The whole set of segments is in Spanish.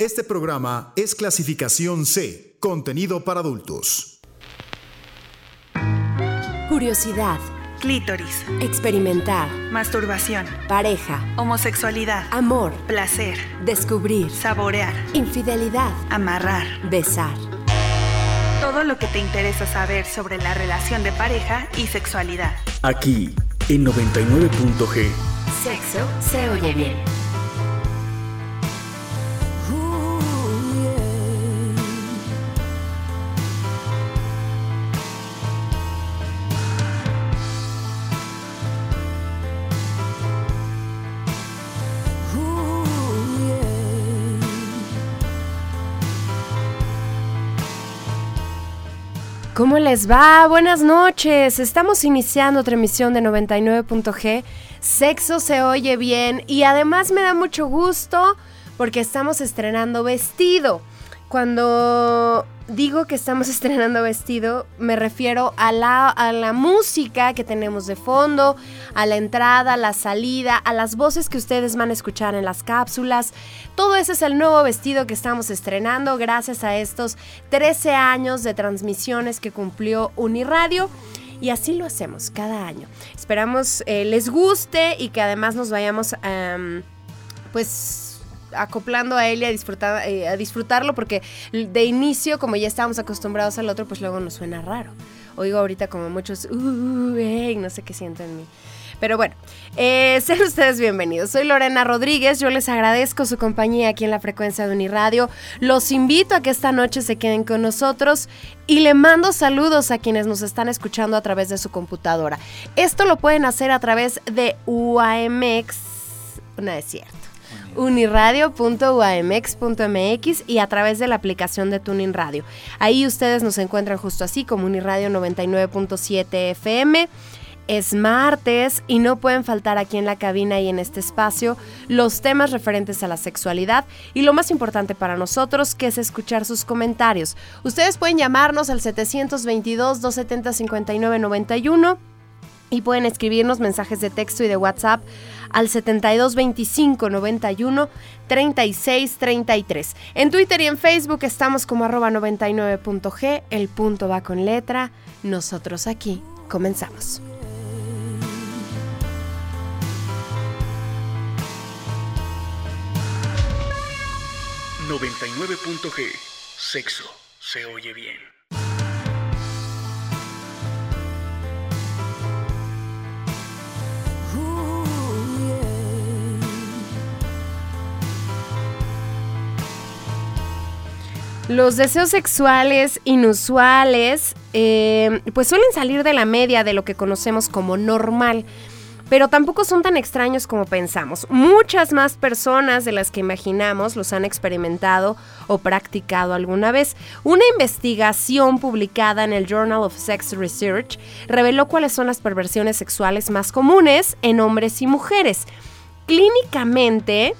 Este programa es clasificación C, contenido para adultos. Curiosidad, Clítoris, experimentar, masturbación, pareja, homosexualidad, amor, placer, descubrir, saborear, infidelidad, amarrar. besar. Todo lo que te interesa saber sobre la relación de pareja y sexualidad. Aquí, en 99.g. Sexo se oye bien. ¿Cómo les va? Buenas noches. Estamos iniciando otra emisión de 99.g. Sexo se oye bien y además me da mucho gusto porque estamos estrenando vestido. Cuando digo que estamos estrenando vestido, me refiero a la, a la música que tenemos de fondo, a la entrada, a la salida, a las voces que ustedes van a escuchar en las cápsulas. Todo ese es el nuevo vestido que estamos estrenando gracias a estos 13 años de transmisiones que cumplió Uniradio. Y así lo hacemos cada año. Esperamos eh, les guste y que además nos vayamos em, pues acoplando a él y eh, a disfrutarlo porque de inicio, como ya estábamos acostumbrados al otro, pues luego nos suena raro. Oigo ahorita como muchos, uh, ey", no sé qué siento en mí. Pero bueno, eh, sean ustedes bienvenidos. Soy Lorena Rodríguez, yo les agradezco su compañía aquí en la frecuencia de Uniradio. Los invito a que esta noche se queden con nosotros y le mando saludos a quienes nos están escuchando a través de su computadora. Esto lo pueden hacer a través de UAMX, no es cierto uniradio.uamx.mx y a través de la aplicación de Tuning Radio. Ahí ustedes nos encuentran justo así como Uniradio 99.7 FM. Es martes y no pueden faltar aquí en la cabina y en este espacio los temas referentes a la sexualidad y lo más importante para nosotros que es escuchar sus comentarios. Ustedes pueden llamarnos al 722-270-5991 y pueden escribirnos mensajes de texto y de WhatsApp al 72 25 91 36 33. En Twitter y en Facebook estamos como arroba 99.g, el punto va con letra. Nosotros aquí comenzamos. 99.g. Sexo se oye bien. Los deseos sexuales inusuales eh, pues suelen salir de la media de lo que conocemos como normal, pero tampoco son tan extraños como pensamos. Muchas más personas de las que imaginamos los han experimentado o practicado alguna vez. Una investigación publicada en el Journal of Sex Research reveló cuáles son las perversiones sexuales más comunes en hombres y mujeres. Clínicamente,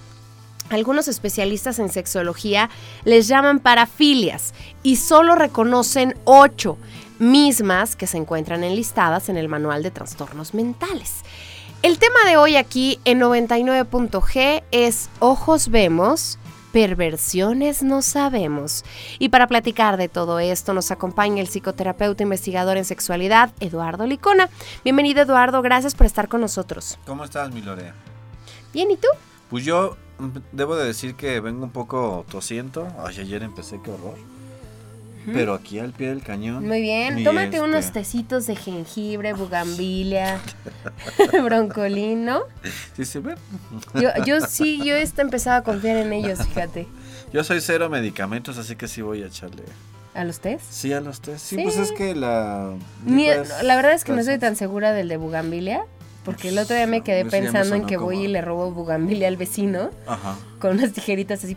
algunos especialistas en sexología les llaman parafilias y solo reconocen ocho mismas que se encuentran enlistadas en el Manual de Trastornos Mentales. El tema de hoy aquí en 99.g es Ojos vemos, perversiones no sabemos. Y para platicar de todo esto nos acompaña el psicoterapeuta investigador en sexualidad, Eduardo Licona. Bienvenido Eduardo, gracias por estar con nosotros. ¿Cómo estás, mi Lore? Bien, ¿y tú? Pues yo debo de decir que vengo un poco tosiento. Ay, ayer empecé, qué horror. Pero aquí al pie del cañón. Muy bien, tómate este, unos tecitos de jengibre, bugambilia, broncolín, ¿no? Sí, sí, ven. Yo, yo sí, yo he empezado a confiar en ellos, fíjate. Yo soy cero medicamentos, así que sí voy a echarle. ¿A los test? Sí, a los test. Sí, Sí. pues es que la. La verdad es que no soy tan segura del de bugambilia, porque el otro día me quedé pensando en que voy y le robo bugambilia al vecino Ajá. con unas tijeritas así.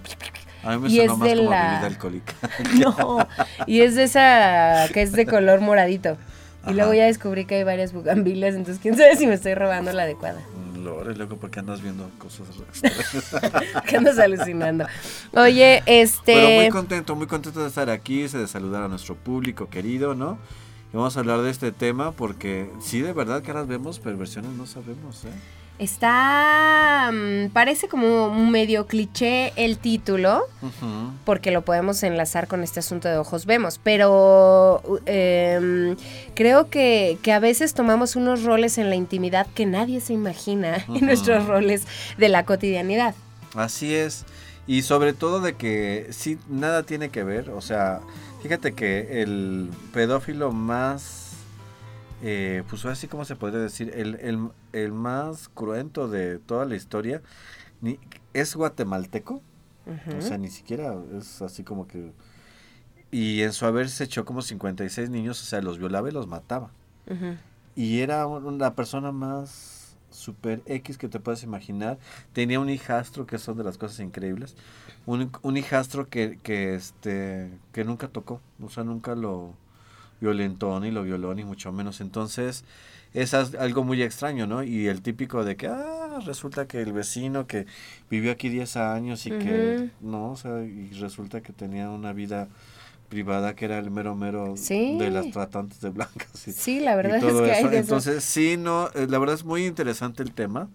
A mí me Y es más de como la- alcohólica. No, y es de esa que es de color moradito. Y Ajá. luego ya descubrí que hay varias bugambilias, entonces quién sabe si me estoy robando la adecuada. Mm, Lore, loco, porque andas viendo cosas. ¿Qué andas alucinando? Oye, este... Pero muy contento, muy contento de estar aquí, de saludar a nuestro público querido, ¿no? Vamos a hablar de este tema porque sí, de verdad que ahora vemos perversiones, no sabemos, ¿eh? Está. mm, parece como medio cliché el título, porque lo podemos enlazar con este asunto de ojos vemos, pero em, creo que, que a veces tomamos unos roles en la intimidad que nadie se imagina Ujú. en nuestros roles de la cotidianidad. Así es. Y sobre todo de que sí, nada tiene que ver. O sea, fíjate que el pedófilo más, eh, pues así como se podría decir, el, el- el más cruento de toda la historia, ni, es guatemalteco. O sea, ni siquiera es así como que... Y en su haber se echó como 56 niños, o sea, los violaba y los mataba. Y era un- la persona más super X que te puedes imaginar. Tenía un hijastro, que son de las cosas increíbles. Un, un hijastro que, que, este, que nunca tocó. O sea, nunca lo violentó, ni lo violó, ni mucho menos. Entonces, es algo muy extraño, ¿no? Y el típico de que, ah, resulta que el vecino que vivió aquí 10 años y que, no, o sea, y resulta que tenía una vida privada que era el mero mero Sí. de las tratantes de blancas. y- Sí, la verdad es que hay de. Entonces, sí, no, eh, la verdad es muy interesante el tema.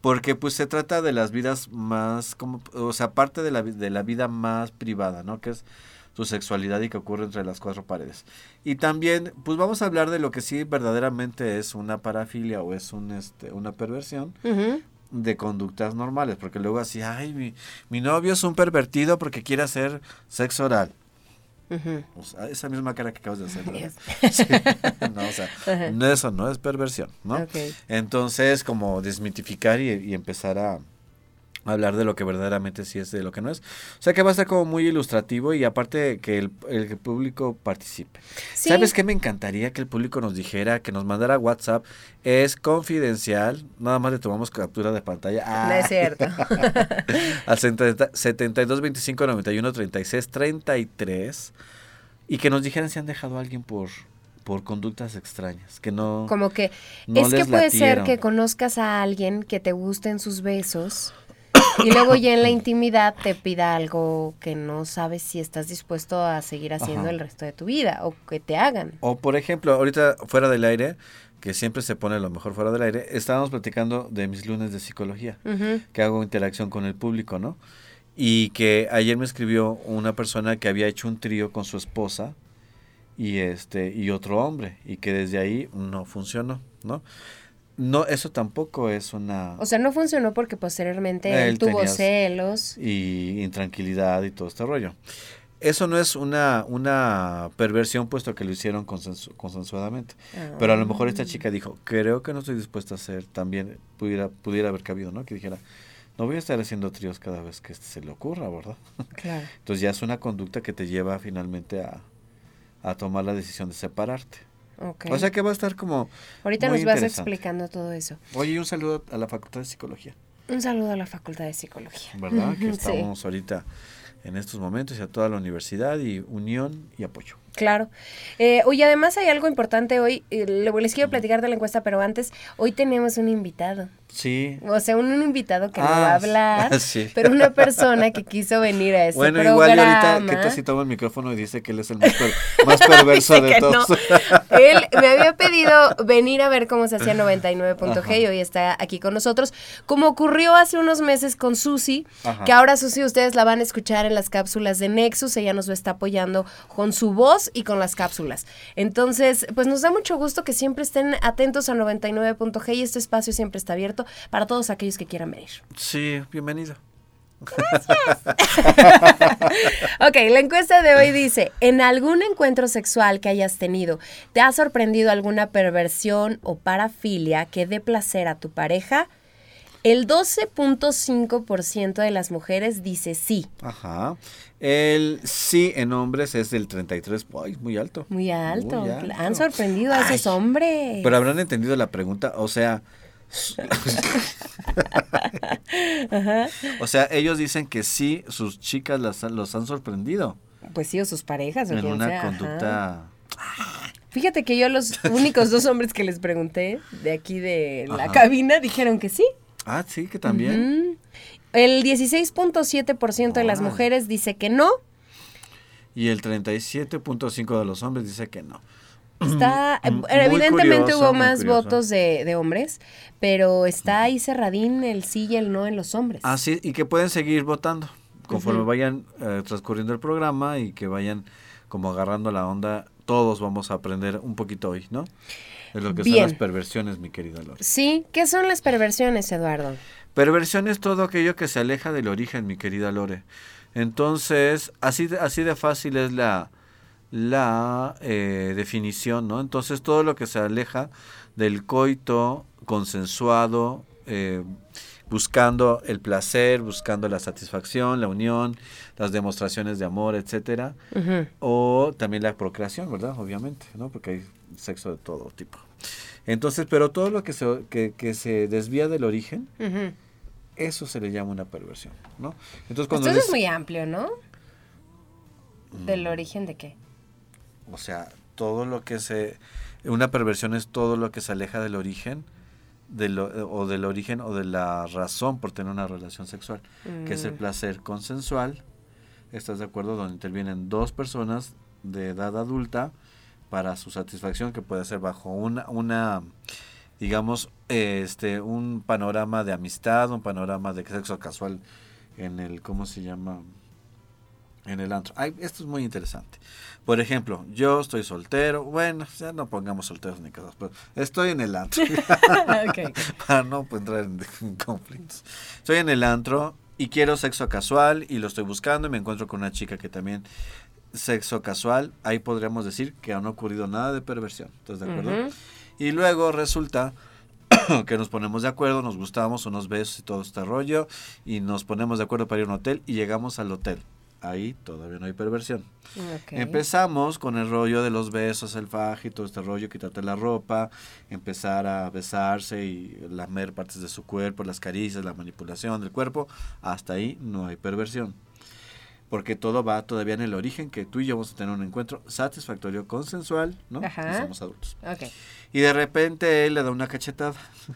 Porque pues se trata de las vidas más, como, o sea, parte de la, de la vida más privada, ¿no? Que es tu sexualidad y que ocurre entre las cuatro paredes. Y también, pues vamos a hablar de lo que sí verdaderamente es una parafilia o es un, este, una perversión de conductas normales. Porque luego así, ay, mi, mi novio es un pervertido porque quiere hacer sexo oral. Ujú. O sea, esa misma cara que acabas de hacer. ¿verdad? Sí. no, o sea, no, eso no es perversión, ¿no? Ok. Entonces, como desmitificar y, y empezar a hablar de lo que verdaderamente sí es de lo que no es. O sea que va a ser como muy ilustrativo y aparte que el, el público participe. Sí. ¿Sabes qué me encantaría que el público nos dijera, que nos mandara WhatsApp? Es confidencial, nada más le tomamos captura de pantalla. No es Ah, cierto. al 70 72 25 91 36 33 y que nos dijeran si han dejado a alguien por por conductas extrañas, que no Como que no es que puede ser que conozcas a alguien que te gusten sus besos y luego ya en la intimidad te pida algo que no sabes si estás dispuesto a seguir haciendo Ajá. el resto de tu vida o que te hagan. O por ejemplo, ahorita fuera del aire, que siempre se pone lo mejor fuera del aire, estábamos platicando de mis lunes de psicología, que hago interacción con el público, ¿no? Y que ayer me escribió una persona que había hecho un trío con su esposa y este y otro hombre y que desde ahí no funcionó, ¿no? No, eso tampoco es una O sea, no funcionó porque posteriormente Él tuvo celos. y intranquilidad y todo este rollo. Eso no es una, una perversión puesto que lo hicieron consensu- consensuadamente. Pero a lo mejor esta chica dijo, creo que no estoy dispuesta a hacer también, pudiera, pudiera haber cabido, ¿no? Que dijera, no voy a estar haciendo tríos cada vez que se le ocurra, ¿verdad? Claro. Entonces ya es una conducta que te lleva finalmente a, a tomar la decisión de separarte. Ok. O sea que va a estar como... Ahorita muy nos vas explicando todo eso. Oye, un saludo a la Facultad de Psicología, Un saludo a la Facultad de Psicología. ¿verdad? Que Sí. estamos ahorita en estos momentos y a toda la universidad y unión y apoyo. Claro. Eh, oye, además hay algo importante hoy. eh, le- les quiero platicar de la encuesta, pero antes, hoy tenemos un invitado. Sí. O sea, un, un invitado que no Ah, va a hablar, sí. pero una persona que quiso venir a este Bueno, programa. igual y ahorita, ¿qué tal si toma el micrófono y dice que él es el más, per- más perverso de todos? no. Él me había pedido venir a ver cómo se hacía 99.g y hoy está aquí con nosotros. Como ocurrió hace unos meses con Susi, Ajá. que ahora Susi ustedes la van a escuchar en las cápsulas de Nexus. Ella nos está apoyando con su voz y con las cápsulas. Entonces, pues nos da mucho gusto que siempre estén atentos a 99.g y este espacio siempre está abierto para todos aquellos que quieran venir. Sí, bienvenido. Ok, la encuesta de hoy dice, ¿en algún encuentro sexual que hayas tenido, te ha sorprendido alguna perversión o parafilia que dé placer a tu pareja? El 12.5% de las mujeres dice sí. Ajá. El sí en hombres es del 33. Ay, muy alto. Muy alto. Muy Han sorprendido a esos hombres. Pero habrán entendido la pregunta, o sea... o sea, ellos dicen que sí, sus chicas las, los han sorprendido Pues sí, o sus parejas o en quien una sea, ajá. conducta... Fíjate que yo los únicos dos hombres que les pregunté de aquí de la Ajá. cabina dijeron que sí. Ah, sí, que también. El 16.7% de las mujeres dice que no. Y el 37.5 de los hombres dice que no. Está, muy evidentemente curioso, hubo más votos de, de hombres, pero está ahí cerradín el sí y el no en los hombres. Así, y que pueden seguir votando conforme vayan eh, transcurriendo el programa y que vayan como agarrando la onda. Todos vamos a aprender un poquito hoy, ¿no? De lo que Bien. son las perversiones, mi querida Lore. Sí, ¿qué son las perversiones, Eduardo? Perversión es todo aquello que se aleja del origen, mi querida Lore. Entonces, así de, así de fácil es la, la eh, definición, ¿no? Entonces, todo lo que se aleja del coito consensuado, eh, buscando el placer, buscando la satisfacción, la unión, las demostraciones de amor, etcétera, o también la procreación, ¿verdad? Obviamente, ¿no? Porque hay sexo de todo tipo. Entonces, pero todo lo que se, que, que se desvía del origen, eso se le llama una perversión, ¿no? Entonces, Esto cuando es des- muy amplio, ¿no? Mm. ¿Del origen de qué? O sea, todo lo que se una perversión es todo lo que se aleja del origen de lo- o del origen o de la razón por tener una relación sexual, que es el Mm. placer consensual. ¿Estás de acuerdo? Donde intervienen dos personas de edad adulta para su satisfacción, que puede ser bajo una, una digamos, este, un panorama de amistad, un panorama de sexo casual en el, ¿cómo se llama? En el antro. Ay, esto es muy interesante. Por ejemplo, yo estoy soltero, bueno, ya no pongamos solteros ni casados, pero estoy en el antro. Para no entrar en, en conflictos. Estoy en el antro y quiero sexo casual y lo estoy buscando y me encuentro con una chica que también sexo casual, ahí podríamos decir que no ha ocurrido nada de perversión. ¿Estás de acuerdo? Y luego resulta que nos ponemos de acuerdo, nos gustamos, unos besos y todo este rollo, y nos ponemos de acuerdo para ir a un hotel y llegamos al hotel. Ahí todavía no hay perversión. Ok. Empezamos con el rollo de los besos, el faje y todo este rollo, quitarte la ropa, empezar a besarse y lamer partes de su cuerpo, las caricias, la manipulación del cuerpo. Hasta ahí no hay perversión. Porque todo va todavía en el origen que tú y yo vamos a tener un encuentro satisfactorio, consensual, ¿no? Ajá. Y somos adultos. Ok. Y de repente él le da una cachetada.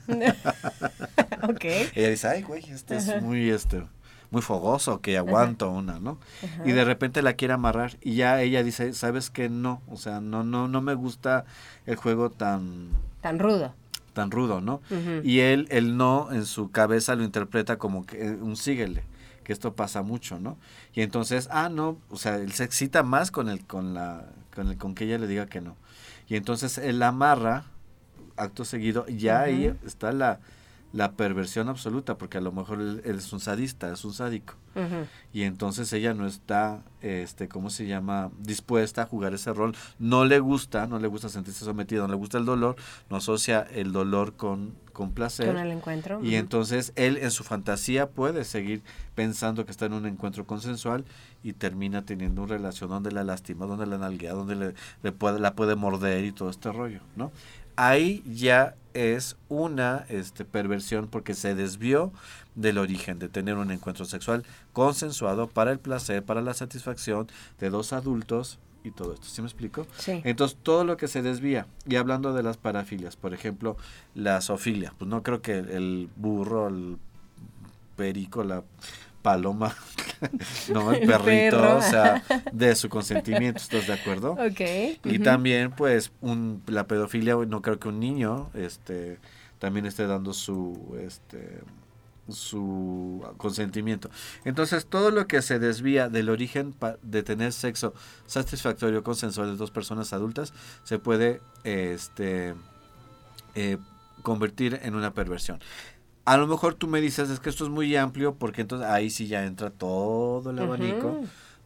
ok. Ella dice, ay, güey, este es muy, este, muy fogoso, que aguanto una, ¿no? Y de repente la quiere amarrar y ya ella dice, sabes que no, o sea, no, no, no me gusta el juego tan, Tan rudo. tan rudo, ¿no? Y él, el no en su cabeza lo interpreta como que eh, un síguele, que esto pasa mucho, ¿no? Y entonces, ah, no, o sea, él se excita más con el, con la, con el, con que ella le diga que no. Y entonces él la amarra, acto seguido, ya ahí está la, la perversión absoluta, porque a lo mejor él, él es un sadista, es un sádico. Y entonces ella no está, este, ¿cómo se llama? Dispuesta a jugar ese rol. No le gusta, no le gusta sentirse sometida, no le gusta el dolor, no asocia el dolor con, con placer. Con el encuentro. Y entonces él en su fantasía puede seguir pensando que está en un encuentro consensual y termina teniendo una relación donde la lastima, donde la nalguea, donde le, le puede, la puede morder y todo este rollo, ¿no? Ahí ya es una este, perversión porque se desvió del origen de tener un encuentro sexual consensuado para el placer, para la satisfacción de dos adultos y todo esto. ¿Sí me explico? Sí. Entonces, todo lo que se desvía, y hablando de las parafilias, por ejemplo, la zoofilia, pues no creo que el burro, el perico, la paloma, no, el, El perrito, perro. o sea, de su consentimiento, ¿estás de acuerdo? Ok. Y también, pues, un, la pedofilia, no creo que un niño este, también esté dando su, este, su consentimiento. Entonces, todo lo que se desvía del origen de tener sexo satisfactorio consensual de dos personas adultas se puede este, eh, convertir en una perversión. A lo mejor tú me dices, es que esto es muy amplio, porque entonces ahí sí ya entra todo el abanico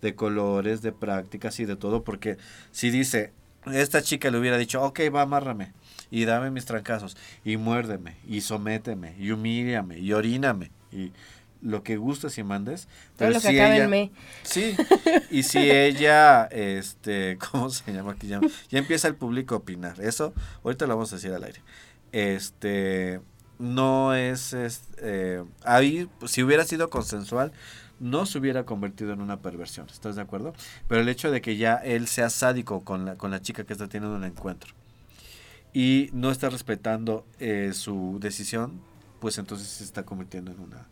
de colores, de prácticas y de todo, porque si dice, esta chica le hubiera dicho, ok, va, amárrame, y dame mis trancazos, y muérdeme, y sométeme, y humíllame, y oríname, y lo que gustes y mandes. Todo lo que si acabe ella- en me. Sí, y si ella, este, ¿cómo se llama aquí? Ya, ya empieza el público a opinar. Eso, ahorita lo vamos a decir al aire. Este, no es, es, eh, ahí, si hubiera sido consensual, no se hubiera convertido en una perversión, ¿estás de acuerdo? Pero el hecho de que ya él sea sádico con la, con la chica que está teniendo un encuentro y no está respetando eh, su decisión, pues entonces se está convirtiendo en una,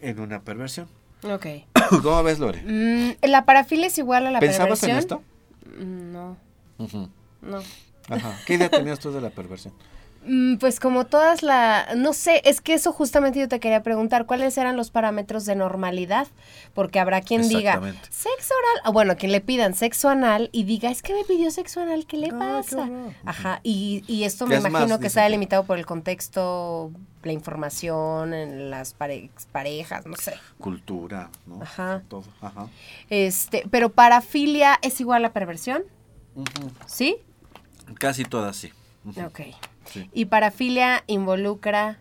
en una perversión. Ok. ¿Cómo ves, Lore? Mm, ¿La parafilia es igual a la ¿Pensabas perversión? en esto? Mm, No, no. Ajá. ¿Qué idea tenías tú de la perversión? Mm, Pues como todas la, no sé, es que eso justamente yo te quería preguntar, ¿cuáles eran los parámetros de normalidad? Porque habrá quien diga, Exactamente. sexo oral, o bueno, quien le pidan sexo anal y diga, es que me pidió sexo anal, ¿qué le Ah, pasa? Ajá, y, y esto Que me es más, imagino que está que- delimitado por el contexto, la información, en las pare- parejas, no sé. Cultura, ¿no? Ajá. Todo. Ajá. Este, pero parafilia es igual a perversión. ¿sí? Casi todas sí. Ujú. Ok. Sí. Y parafilia involucra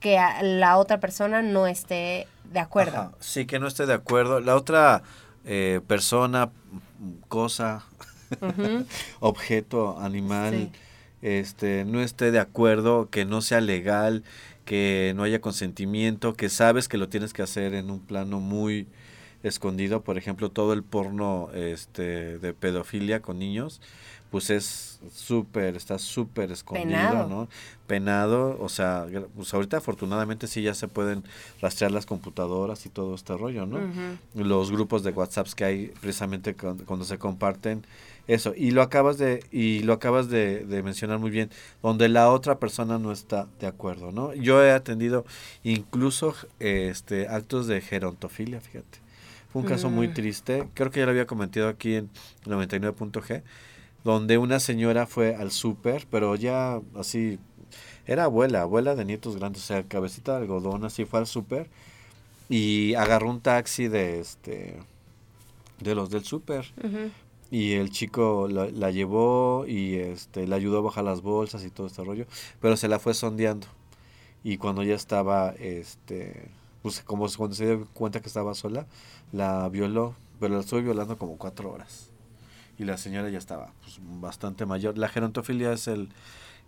que a- la otra persona no esté de acuerdo. Ajá, Sí, que no esté de acuerdo. La otra eh, persona, cosa, objeto, animal, Sí. este, no esté de acuerdo, que no sea legal, que no haya consentimiento, que sabes que lo tienes que hacer en un plano muy escondido, por ejemplo, todo el porno este de pedofilia con niños, pues es súper, está súper escondido, Penado. ¿no? Penado, o sea, pues ahorita afortunadamente sí ya se pueden rastrear las computadoras y todo este rollo, ¿no? Los grupos de WhatsApps que hay precisamente cuando se comparten eso y lo acabas de y lo acabas de, de mencionar muy bien donde la otra persona no está de acuerdo no yo he atendido incluso este actos de gerontofilia fíjate fue un caso muy Mm. triste creo que ya lo había comentado aquí en 99.g donde una señora fue al súper pero ya así era abuela abuela de nietos grandes o sea cabecita de algodón así fue al súper y agarró un taxi de este de los del súper. Y el chico la, la llevó y este le ayudó a bajar las bolsas y todo este rollo pero se la fue sondeando. Y cuando ya estaba este pues como cuando se dio cuenta que estaba sola la violó pero la estuvo violando como cuatro horas y la señora ya estaba pues, bastante mayor la gerontofilia es el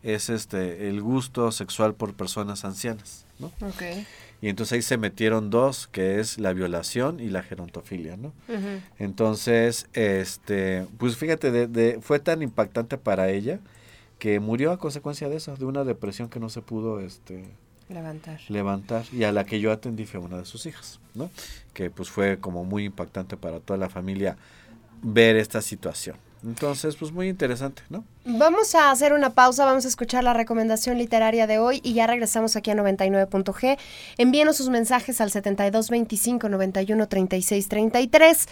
es este el gusto sexual por personas ancianas no Ok. y entonces ahí se metieron dos, que es la violación y la gerontofilia, ¿no? Entonces, este, pues fíjate, de, de- fue tan impactante para ella que murió a consecuencia de eso, de una depresión que no se pudo este, Levantar. levantar y a la que yo atendí fue una de sus hijas, ¿no? Que pues fue como muy impactante para toda la familia ver esta situación. Entonces, pues muy interesante, ¿no? Vamos a hacer una pausa, vamos a escuchar la recomendación literaria de hoy y ya regresamos aquí a 99.g. Envíenos sus mensajes al 7225 91 36 33.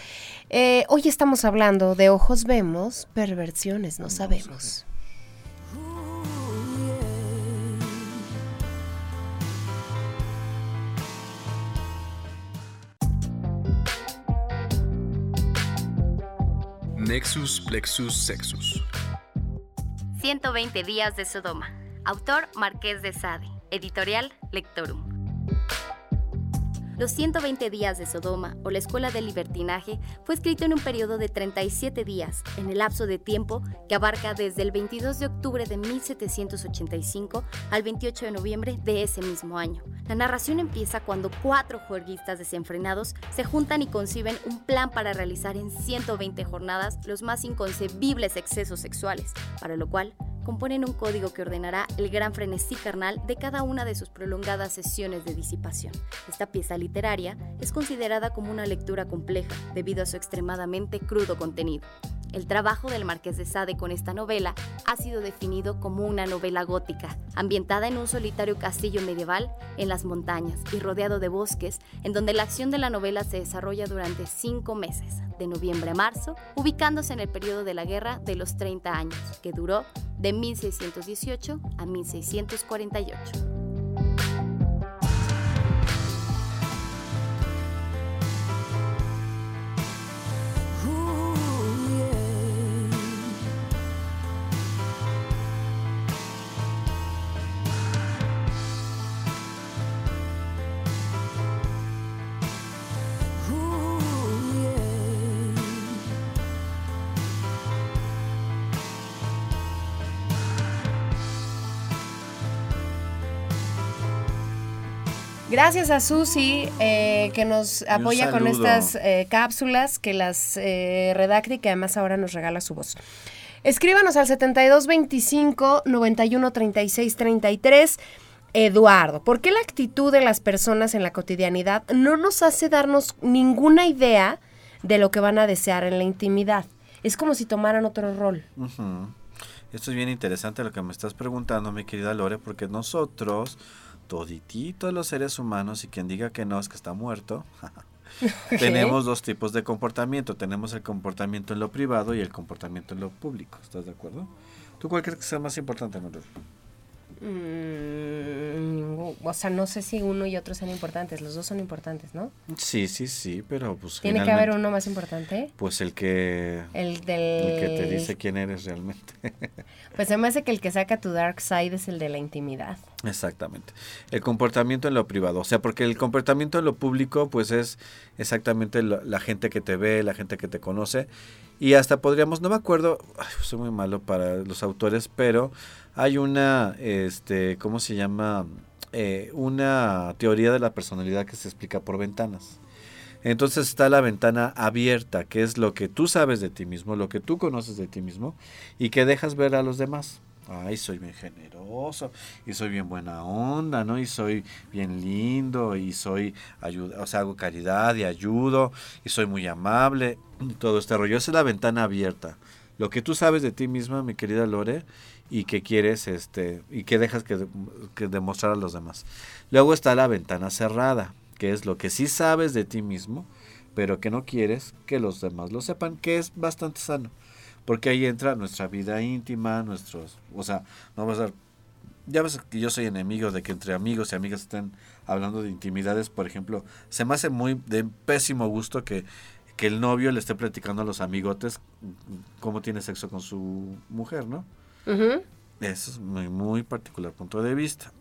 Eh, hoy estamos hablando de ojos vemos, perversiones no sabemos. Nexus Plexus Sexus. 120 días de Sodoma. Autor Marqués de Sade. Editorial Lectorum. Los 120 días de Sodoma, o la Escuela del Libertinaje, fue escrito en un periodo de 37 días, en el lapso de tiempo que abarca desde el 22 de octubre de 1785 al 28 de noviembre de ese mismo año. La narración empieza cuando cuatro juerguistas desenfrenados se juntan y conciben un plan para realizar en 120 jornadas los más inconcebibles excesos sexuales, para lo cual componen un código que ordenará el gran frenesí carnal de cada una de sus prolongadas sesiones de disipación. Esta pieza literaria es considerada como una lectura compleja debido a su extremadamente crudo contenido. El trabajo del Marqués de Sade con esta novela ha sido definido como una novela gótica, ambientada en un solitario castillo medieval en las montañas y rodeado de bosques, en donde la acción de la novela se desarrolla durante cinco meses, de noviembre a marzo, ubicándose en el periodo de la Guerra de los 30 años, que duró de 1618 a 1648. Gracias a Susi eh, que nos apoya con estas eh, cápsulas, que las eh, redacta y que además ahora nos regala su voz. Escríbanos al 7225 91 36 33. Eduardo, ¿por qué la actitud de las personas en la cotidianidad no nos hace darnos ninguna idea de lo que van a desear en la intimidad? Es como si tomaran otro rol. Esto es bien interesante lo que me estás preguntando, mi querida Lore, porque nosotros, todititos los seres humanos, y quien diga que no es que está muerto, tenemos dos tipos de comportamiento. Tenemos el comportamiento en lo privado y el comportamiento en lo público. ¿Estás de acuerdo? ¿Tú cuál crees que sea más importante, Lore? Mm, o sea, no sé si uno y otro sean importantes. Los dos son importantes, ¿no? Sí, sí, sí, pero pues ¿Tiene que haber uno más importante? Pues el que... El del... El que te dice quién eres realmente. Pues se me hace que el que saca tu dark side es el de la intimidad. Exactamente. El comportamiento en lo privado. O sea, porque el comportamiento en lo público, pues es exactamente la gente que te ve, la gente que te conoce. Y hasta podríamos, no me acuerdo, ay, soy muy malo para los autores, pero hay una, este, ¿cómo se llama? Eh, una teoría de la personalidad que se explica por ventanas. Entonces está la ventana abierta, que es lo que tú sabes de ti mismo, lo que tú conoces de ti mismo y que dejas ver a los demás. Ay, soy bien generoso y soy bien buena onda, ¿no? Y soy bien lindo y soy ayuda, o sea, hago caridad y ayudo y soy muy amable. Todo este rollo Esa es la ventana abierta. Lo que tú sabes de ti misma, mi querida Lore, y que quieres este y que dejas que, que demostrar a los demás. Luego está la ventana cerrada, que es lo que sí sabes de ti mismo, pero que no quieres que los demás lo sepan, que es bastante sano. Porque ahí entra nuestra vida íntima, nuestros, o sea, no vas a ya ves que yo soy enemigo de que entre amigos y amigas estén hablando de intimidades, por ejemplo, se me hace muy de pésimo gusto que, que el novio le esté platicando a los amigotes cómo tiene sexo con su mujer, ¿no? Ujú. Eso es muy, muy particular punto de vista.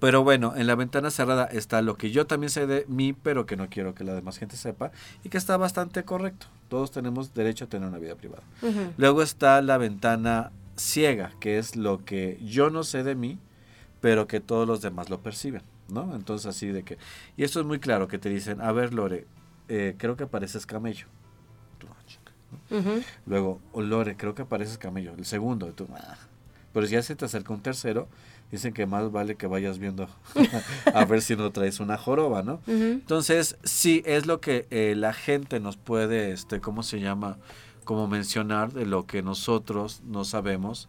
Pero bueno, en la ventana cerrada está lo que yo también sé de mí, pero que no quiero que la demás gente sepa, y que está bastante correcto. Todos tenemos derecho a tener una vida privada. Luego está la ventana ciega, que es lo que yo no sé de mí, pero que todos los demás lo perciben, ¿no? Entonces así de que... Y esto es muy claro, que te dicen, a ver Lore, eh, creo que pareces camello. Luego, "Oh, Lore, creo que pareces camello. El segundo, y tú, "Ah". Pero si ya se te acerca un tercero, dicen que más vale que vayas viendo a ver si no traes una joroba, ¿no? Entonces, sí, es lo que eh, la gente nos puede, este, ¿cómo se llama? Como mencionar de lo que nosotros no sabemos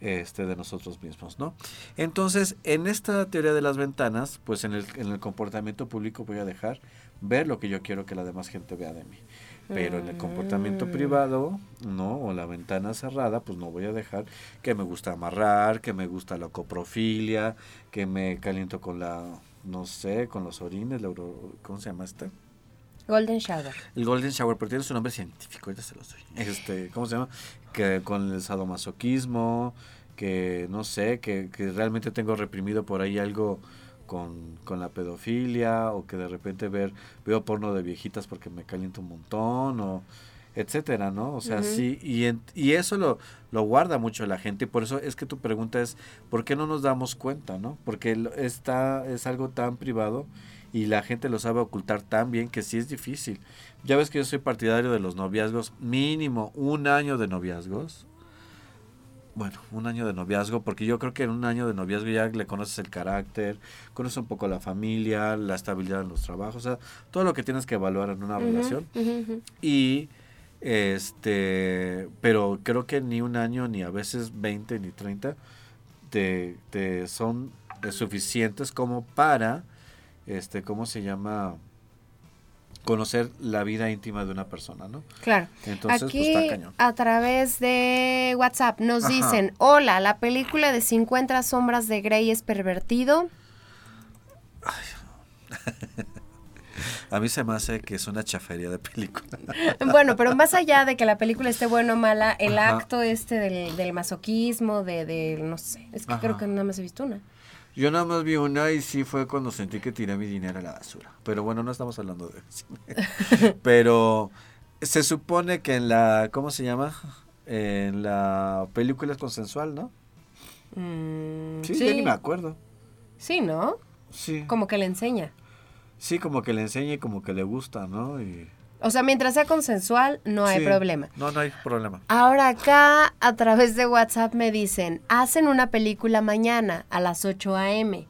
este, de nosotros mismos, ¿no? Entonces, en esta teoría de las ventanas, pues en el, en el comportamiento público voy a dejar ver lo que yo quiero que la demás gente vea de mí. Pero en el comportamiento Mm. privado, ¿no? O la ventana cerrada, pues no voy a dejar que me gusta amarrar, que me gusta la coprofilia, que me caliento con la, no sé, con los orines, la ¿cómo se llama este? Golden Shower. El Golden Shower, pero tiene su nombre científico, ahorita se los doy. Este, ¿cómo se llama? Que con el sadomasoquismo, que no sé, que, que realmente tengo reprimido por ahí algo con, con la pedofilia, o que de repente ver, veo porno de viejitas porque me calienta un montón, o etcétera, ¿no? O sea, sí, y, en- y eso lo, lo guarda mucho la gente, y por eso es que tu pregunta es, ¿por qué no nos damos cuenta, no? Porque está, es algo tan privado y la gente lo sabe ocultar tan bien que sí es difícil. Ya ves que yo soy partidario de los noviazgos, mínimo un año de noviazgos. Bueno, un año de noviazgo, porque yo creo que en un año de noviazgo ya le conoces el carácter, conoces un poco la familia, la estabilidad en los trabajos, o sea, todo lo que tienes que evaluar en una relación. Y este, pero creo que ni un año, ni a veces 20, ni 30, te, te son suficientes como para, este, ¿cómo se llama? Conocer la vida íntima de una persona, ¿no? Claro. Entonces, Aquí pues está cañón. a través de WhatsApp nos Ajá. dicen, hola, la película de 50 sombras de Grey es pervertido. A mí se me hace que es una chafería de película. Bueno, pero más allá de que la película esté buena o mala, el Ajá. acto este del, del masoquismo, de, de, no sé, es que Ajá. creo que nada más he visto una. Yo nada más vi una y sí fue cuando sentí que tiré mi dinero a la basura. Pero bueno, no estamos hablando de cine. Pero se supone que en la, ¿cómo se llama? En la película es consensual, ¿no? Mm, Sí, ya ni me acuerdo. Sí, ¿no? Sí. Como que le enseña. Sí, como que le enseña y como que le gusta, ¿no? Y, O sea, mientras sea consensual, no hay problema. No, no hay problema. Ahora acá a través de WhatsApp me dicen, hacen una película mañana a las 8 a.m.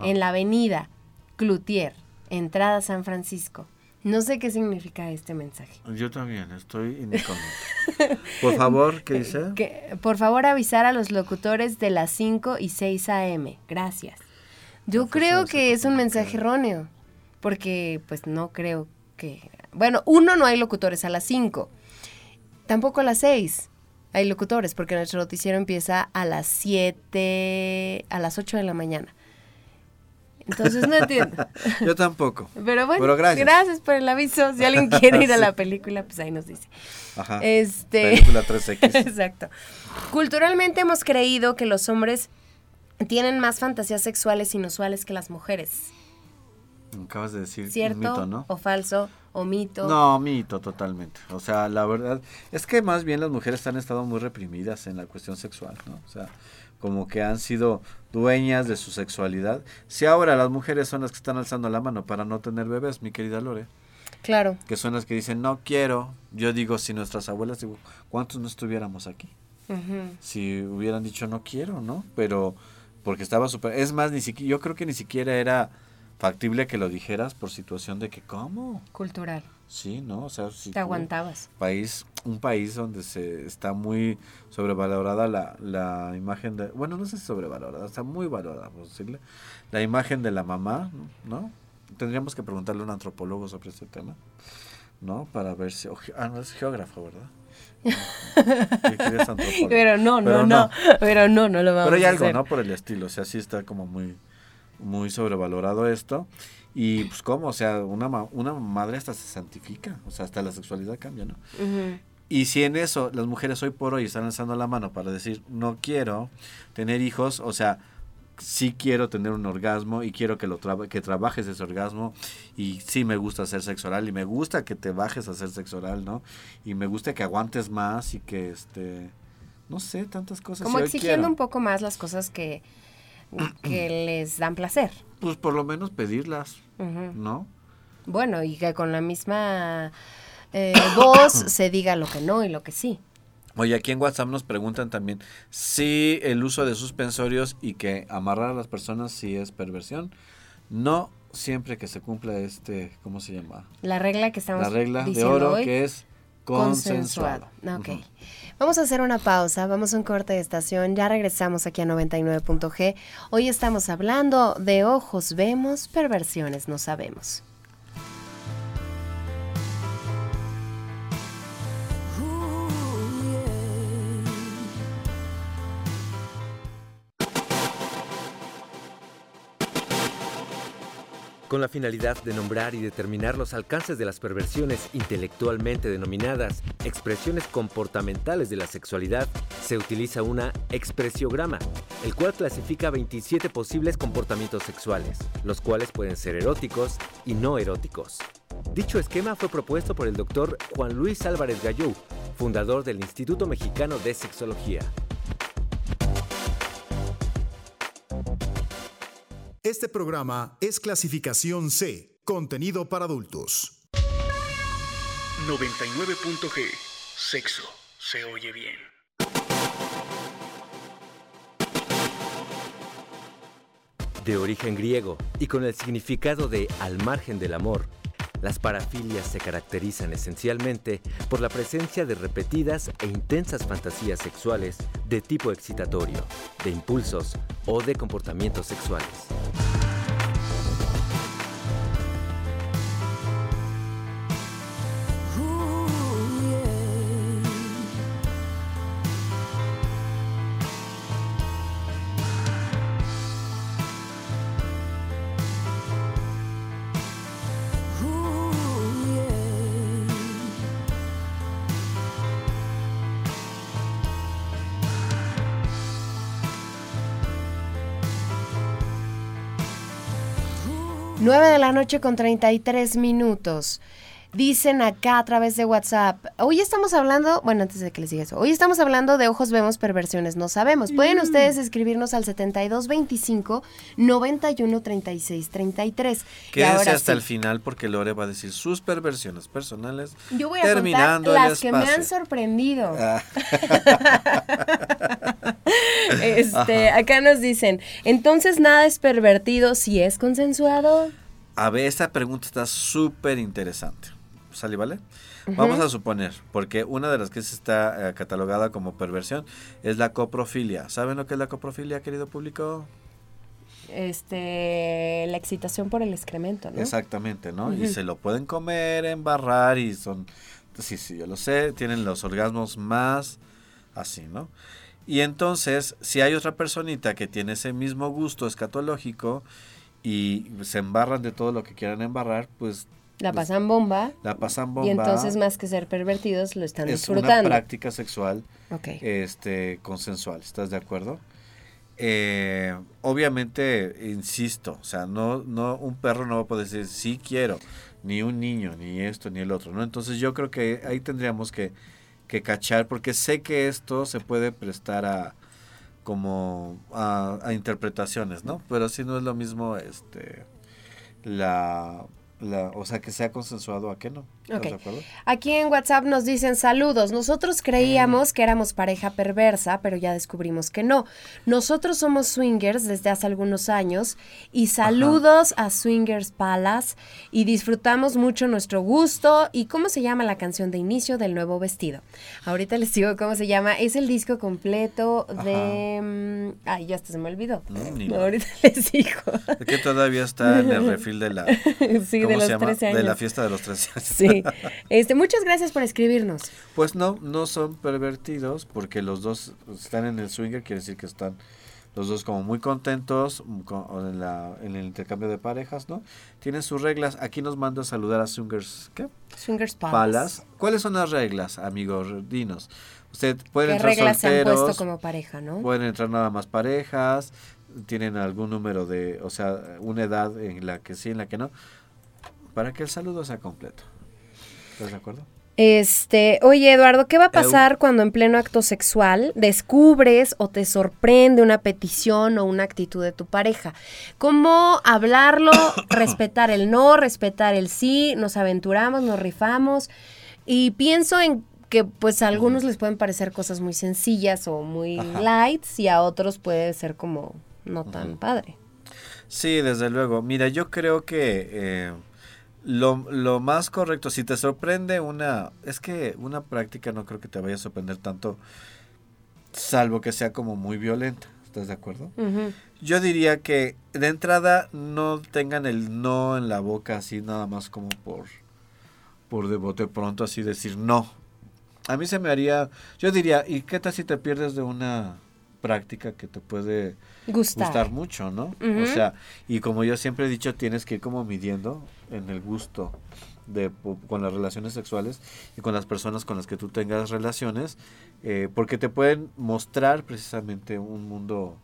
En la avenida Cloutier, entrada San Francisco. No sé qué significa este mensaje. Yo también, estoy incógnito. Por favor, ¿qué dice? Que, por favor, avisar a los locutores de las 5 y 6 a.m. Gracias. Yo creo que es un mensaje erróneo, porque pues no creo que... Bueno, uno, no hay locutores a las 5, tampoco a las 6 hay locutores, porque nuestro noticiero empieza a las 7, a las 8 de la mañana. Entonces no entiendo. Yo tampoco. Pero bueno, Pero gracias. gracias. por el aviso. Si alguien quiere ir a la película, pues ahí nos dice. Ajá. Este. Película 3X. Exacto. Culturalmente hemos creído que los hombres tienen más fantasías sexuales inusuales que las mujeres. Acabas de decir ¿Cierto? un mito, ¿no? ¿O falso? ¿O mito? No, mito, totalmente. O sea, la verdad es que más bien las mujeres han estado muy reprimidas en la cuestión sexual, ¿no? O sea, como que han sido dueñas de su sexualidad. Si ahora las mujeres son las que están alzando la mano para no tener bebés, mi querida Lore, Claro. que son las que dicen no quiero. Yo digo, si nuestras abuelas, digo, ¿cuántos no estuviéramos aquí? Ujú. Si hubieran dicho no quiero, ¿no? Pero porque estaba súper... Es más, ni siquiera, yo creo que ni siquiera era factible que lo dijeras por situación de que, ¿cómo? Cultural. Sí, ¿no? O sea, si Te aguantabas. país, un país donde se está muy sobrevalorada la, la imagen de, bueno, no sé si sobrevalorada, está muy valorada, por decirle, la imagen de la mamá, ¿no? Tendríamos que preguntarle a un antropólogo sobre este tema, ¿no? Para ver si, ah, no es geógrafo, ¿verdad? ¿Qué quieres antropólogo? Pero no, no, Pero no, Pero no, no lo vamos Pero hay a algo, hacer. ¿no? Por el estilo, o sea, sí está como muy, muy sobrevalorado esto. Y pues cómo, o sea, una, ma- una madre hasta se santifica, o sea, hasta la sexualidad cambia, ¿no? Ujú. Y si en eso las mujeres hoy por hoy están alzando la mano para decir, no quiero tener hijos, o sea, sí quiero tener un orgasmo y quiero que lo traba- que trabajes ese orgasmo y sí me gusta hacer sexo oral y me gusta que te bajes a hacer sexo oral, ¿no? Y me gusta que aguantes más y que este no sé, tantas cosas. Como Si exigiendo quiero, un poco más las cosas que, que les dan placer. pues por lo menos pedirlas. ¿no? Bueno, y que con la misma eh, voz se diga lo que no y lo que sí. Oye, aquí en WhatsApp nos preguntan también si el uso de suspensorios y que amarrar a las personas si es perversión. No siempre que se cumpla este, ¿cómo se llama? La regla que estamos La regla de oro hoy, que es consensuado. Ok. Vamos a hacer una pausa, vamos a un corte de estación, ya regresamos aquí a 99.g. Hoy estamos hablando de ojos vemos, perversiones no sabemos. Con la finalidad de nombrar y determinar los alcances de las perversiones intelectualmente denominadas expresiones comportamentales de la sexualidad, se utiliza una expresiograma, el cual clasifica 27 posibles comportamientos sexuales, los cuales pueden ser eróticos y no eróticos. Dicho esquema fue propuesto por el doctor Juan Luis Álvarez Gallú, fundador del Instituto Mexicano de Sexología. Este programa es clasificación C, contenido para adultos. 99.g. Sexo se oye bien. De origen griego y con el significado de al margen del amor, las parafilias se caracterizan esencialmente por la presencia de repetidas e intensas fantasías sexuales de tipo excitatorio, de impulsos o de comportamientos sexuales. Nueve de la noche con 33 minutos. Dicen acá a través de WhatsApp, hoy estamos hablando, bueno, antes de que les diga eso, hoy estamos hablando de ojos vemos, perversiones no sabemos. Pueden ustedes escribirnos al 7225 91 36 33. Y Quédese ahora hasta sí, el final porque Lore va a decir sus perversiones personales. Yo voy a terminando contar las que me han sorprendido. Ah, Este, acá nos dicen, entonces nada es pervertido si es consensuado. A ver, esta pregunta está súper interesante. ¿Sale, vale? Vamos a suponer, porque una de las que se está eh, catalogada como perversión es la coprofilia. ¿Saben lo que es la coprofilia, querido público? Este, la excitación por el excremento, ¿no? Exactamente, ¿no? Y se lo pueden comer, embarrar y son, sí, sí, yo lo sé, tienen los orgasmos más así, ¿no? Y entonces, si hay otra personita que tiene ese mismo gusto escatológico y se embarran de todo lo que quieran embarrar, pues La pasan bomba. la pasan bomba. Y entonces, más que ser pervertidos, lo están es una disfrutando. práctica sexual Ok. este consensual, ¿estás de acuerdo? Eh, obviamente, insisto, o sea, no, no, un perro no va a poder decir sí quiero, ni un niño, ni esto, ni el otro, ¿no? Entonces yo creo que ahí tendríamos que, que cachar, porque sé que esto se puede prestar a como a, a interpretaciones, ¿no? Pero si no es lo mismo, este, la, la, o sea, que sea consensuado a que no, ¿estás Ok. de acuerdo? Aquí en WhatsApp nos dicen saludos. Nosotros creíamos que éramos pareja perversa, pero ya descubrimos que no. Nosotros somos swingers desde hace algunos años y saludos a Swingers Palace y disfrutamos mucho nuestro gusto. ¿Y cómo se llama la canción de inicio del nuevo vestido? Ahorita les digo cómo se llama. Es el disco completo de... mm, Ay, ya hasta se me olvidó. Mm, ahorita les digo. Es que todavía está en el refil de la, sí, ¿cómo de los se llama? 13 años. De la fiesta de los 13 años. Sí. Este, muchas gracias por escribirnos. Pues no, no son pervertidos porque los dos están en el swinger, quiere decir que están los dos como muy contentos mm, con- en, la- en el intercambio de parejas, ¿no? Tienen sus reglas. Aquí nos manda a saludar a swingers, ¿qué? Swingers Palace. Palas. ¿Cuáles son las reglas, amigos? Dinos. Usted puede ¿Qué entrar reglas se han puesto como pareja, no? pueden entrar nada más parejas, tienen algún número de, o sea, una edad en la que sí, en la que no, para que el saludo sea completo. ¿Estás de acuerdo? Este, oye Eduardo, ¿qué va a pasar cuando en pleno acto sexual descubres o te sorprende una petición o una actitud de tu pareja? ¿Cómo hablarlo, respetar el no, respetar el sí, nos aventuramos, nos rifamos? Y pienso en que pues a algunos les pueden parecer cosas muy sencillas o muy Ajá. lights y a otros puede ser como no tan padre. Sí, desde luego. Mira, yo creo que eh, lo, lo más correcto, si te sorprende una, es que una práctica no creo que te vaya a sorprender tanto, salvo que sea como muy violenta. ¿Estás de acuerdo? Yo diría que de entrada no tengan el no en la boca así nada más como por por de bote pronto así decir no. A mí se me haría, yo diría, ¿y qué tal si te pierdes de una práctica que te puede Gustar. gustar mucho, ¿no? O sea, y como yo siempre he dicho, tienes que ir como midiendo en el gusto de con las relaciones sexuales y con las personas con las que tú tengas relaciones, eh, porque te pueden mostrar precisamente un mundo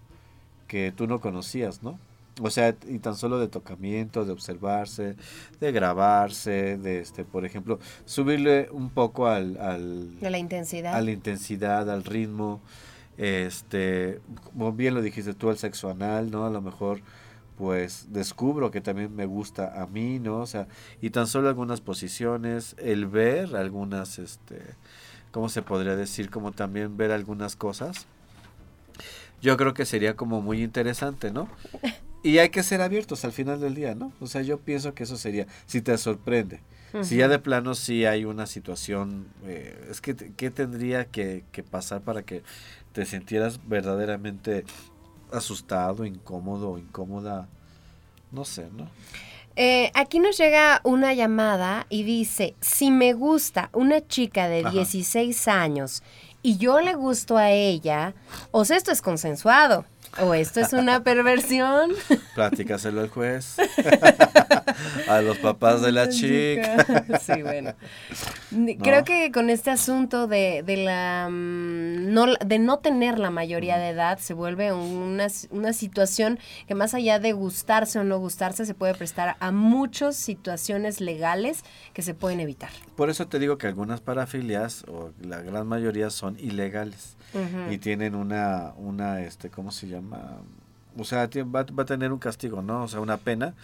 que tú no conocías, ¿no? O sea, y tan solo de tocamiento, de observarse, de grabarse, de este, por ejemplo, subirle un poco al, al, De la intensidad. a la intensidad, al ritmo, este, como bien lo dijiste tú, el sexo anal, ¿no? A lo mejor, pues, descubro que también me gusta a mí, ¿no? O sea, y tan solo algunas posiciones, el ver algunas, este, ¿cómo se podría decir? Como también ver algunas cosas. Yo creo que sería como muy interesante, ¿no? Y hay que ser abiertos al final del día, ¿no? O sea, yo pienso que eso sería, si te sorprende. Si ya de plano sí hay una situación, eh, es que, ¿qué tendría que, que pasar para que te sintieras verdaderamente asustado, incómodo, incómoda? No sé, ¿no? Eh, aquí nos llega una llamada y dice, si me gusta una chica de Ajá. 16 años y yo le gusto a ella, o sea, esto es consensuado, o esto es una perversión. Platícaselo al juez, a los papás de la chica. Sí, bueno. Creo que con este asunto de, de la mm, no, de no tener la mayoría de edad se vuelve una, una situación que más allá de gustarse o no gustarse se puede prestar a muchas situaciones legales que se pueden evitar. Por eso te digo que algunas parafilias, o la gran mayoría, son ilegales. Y tienen una, una, este, ¿cómo se llama? O sea, va, va a tener un castigo, ¿no? O sea, una pena.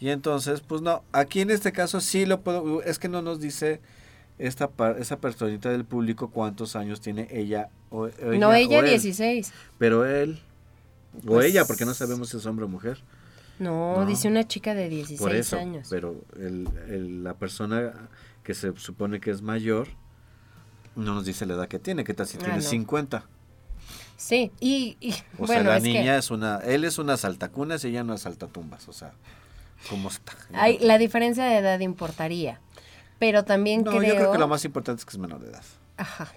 Y entonces, pues no, aquí en este caso sí lo puedo, es que no nos dice esta par- esa personita del público cuántos años tiene ella o, o no, ella o él, 16. pero él o Pues- ella, porque no sabemos si es hombre o mujer. No, No. dice una chica de 16 Por eso, años. pero el, el- la persona que se supone que es mayor no nos dice la edad que tiene, ¿qué tal si Ah, tiene no. 50? Sí, y, y, O bueno, sea, la es que niña es una, él es una saltacunas y ella una saltatumbas, o sea, ¿cómo está? hay, la diferencia de edad importaría. Pero también no, creo... yo creo que lo más importante es que es menor de edad. Ajá.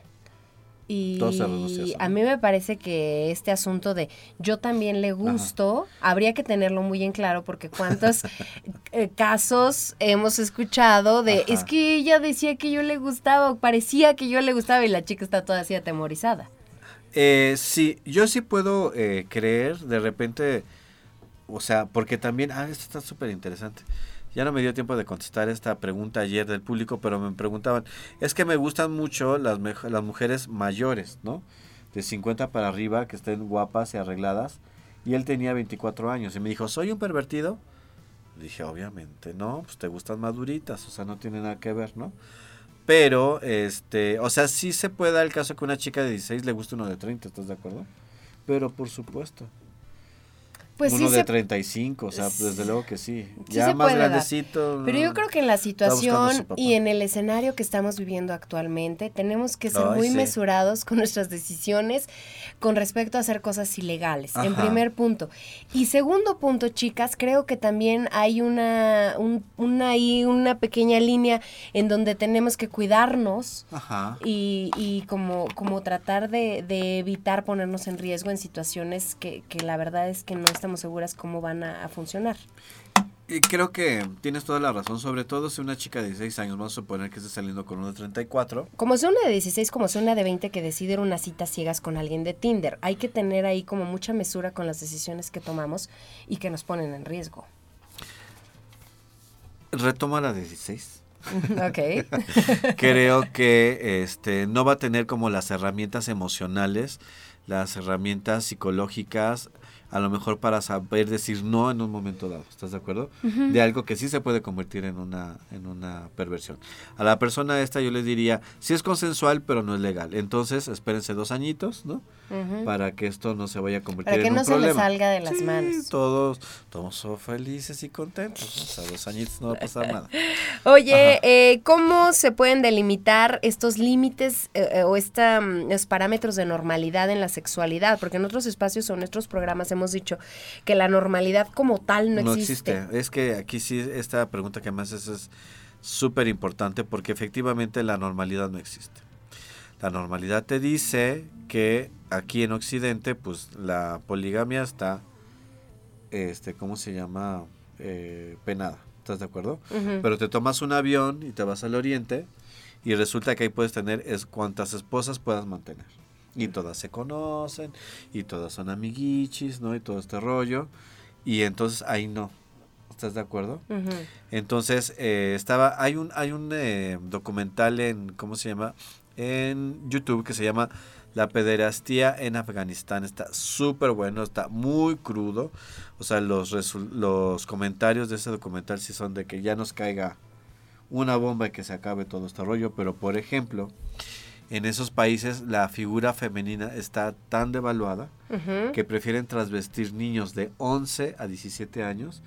Y Todo se reduce a eso, a ¿no? mí me parece que este asunto de yo también le gusto, habría que tenerlo muy en claro porque cuántos eh, casos hemos escuchado de Ajá. es que ella decía que yo le gustaba o parecía que yo le gustaba y la chica está toda así atemorizada. Eh, sí, yo sí puedo eh, creer de repente, o sea, porque también, ah, esto está súper interesante. Ya no me dio tiempo de contestar esta pregunta ayer del público, pero me preguntaban, es que me gustan mucho las, mujeres mayores, ¿no? De 50 para arriba, que estén guapas y arregladas. Y él tenía 24 años y me dijo, ¿soy un pervertido? Dije, obviamente, no, pues te gustan maduritas, o sea, no tiene nada que ver, ¿no? Pero, este, o sea, sí se puede dar el caso que una chica de 16 le guste uno de 30, ¿estás de acuerdo? Pero por supuesto. Pues uno sí de se 35, o sea, desde luego que sí. Sí ya más dar. grandecito. Pero yo creo que en la situación y en el escenario que estamos viviendo actualmente, tenemos que ser Ay, muy sí. mesurados con nuestras decisiones con respecto a hacer cosas ilegales, en primer punto. Y segundo punto, chicas, creo que también hay una, un- una, ahí una pequeña línea en donde tenemos que cuidarnos Ajá. y, y como, como tratar de, de evitar ponernos en riesgo en situaciones que, que la verdad es que no estamos seguras cómo van a- a funcionar. Y creo que tienes toda la razón, sobre todo si una chica de 16 años, vamos a suponer que esté saliendo con uno de 34. Como sea una de 16, como sea una de 20 que decide ir a unas citas ciegas con alguien de Tinder. Hay que tener ahí como mucha mesura con las decisiones que tomamos y que nos ponen en riesgo. Retoma la de 16. ok. creo que este no va a tener como las herramientas emocionales, las herramientas psicológicas, a lo mejor para saber decir no en un momento dado, ¿estás de acuerdo? De algo que sí se puede convertir en una en una perversión. A la persona esta yo le diría, sí es consensual, pero no es legal. Entonces, espérense dos añitos, ¿no? Ujú. Para que esto no se vaya a convertir Para que en no un se le problema. salga de las Sí, manos. Todos, todos son felices y contentos. ¿no? O sea, dos añitos no va a pasar nada. Oye, eh, ¿cómo se pueden delimitar estos límites eh, eh, o esta, mm, los parámetros de normalidad en la sexualidad? Porque en otros espacios o en otros programas hemos dicho que la normalidad como tal no, existe. Es que aquí sí, esta pregunta que me haces es súper importante porque efectivamente la normalidad no existe. La normalidad te dice que aquí en Occidente, pues la poligamia está, este, ¿cómo se llama? Eh, penada. ¿Estás de acuerdo? Pero te tomas un avión y te vas al oriente y resulta que ahí puedes tener es cuantas esposas puedas mantener. Y todas se conocen y todas son amiguichis, ¿no? Y todo este rollo. Y entonces ahí no. ¿Estás de acuerdo? Entonces eh, estaba, hay un, hay un eh, documental en, ¿cómo se llama? En YouTube que se llama La pederastía en Afganistán. Está súper bueno, está muy crudo. O sea, los, los comentarios de ese documental sí son de que ya nos caiga una bomba y que se acabe todo este rollo. Pero, por ejemplo, en esos países la figura femenina está tan devaluada Ujú. que prefieren trasvestir niños de 11 a 17 años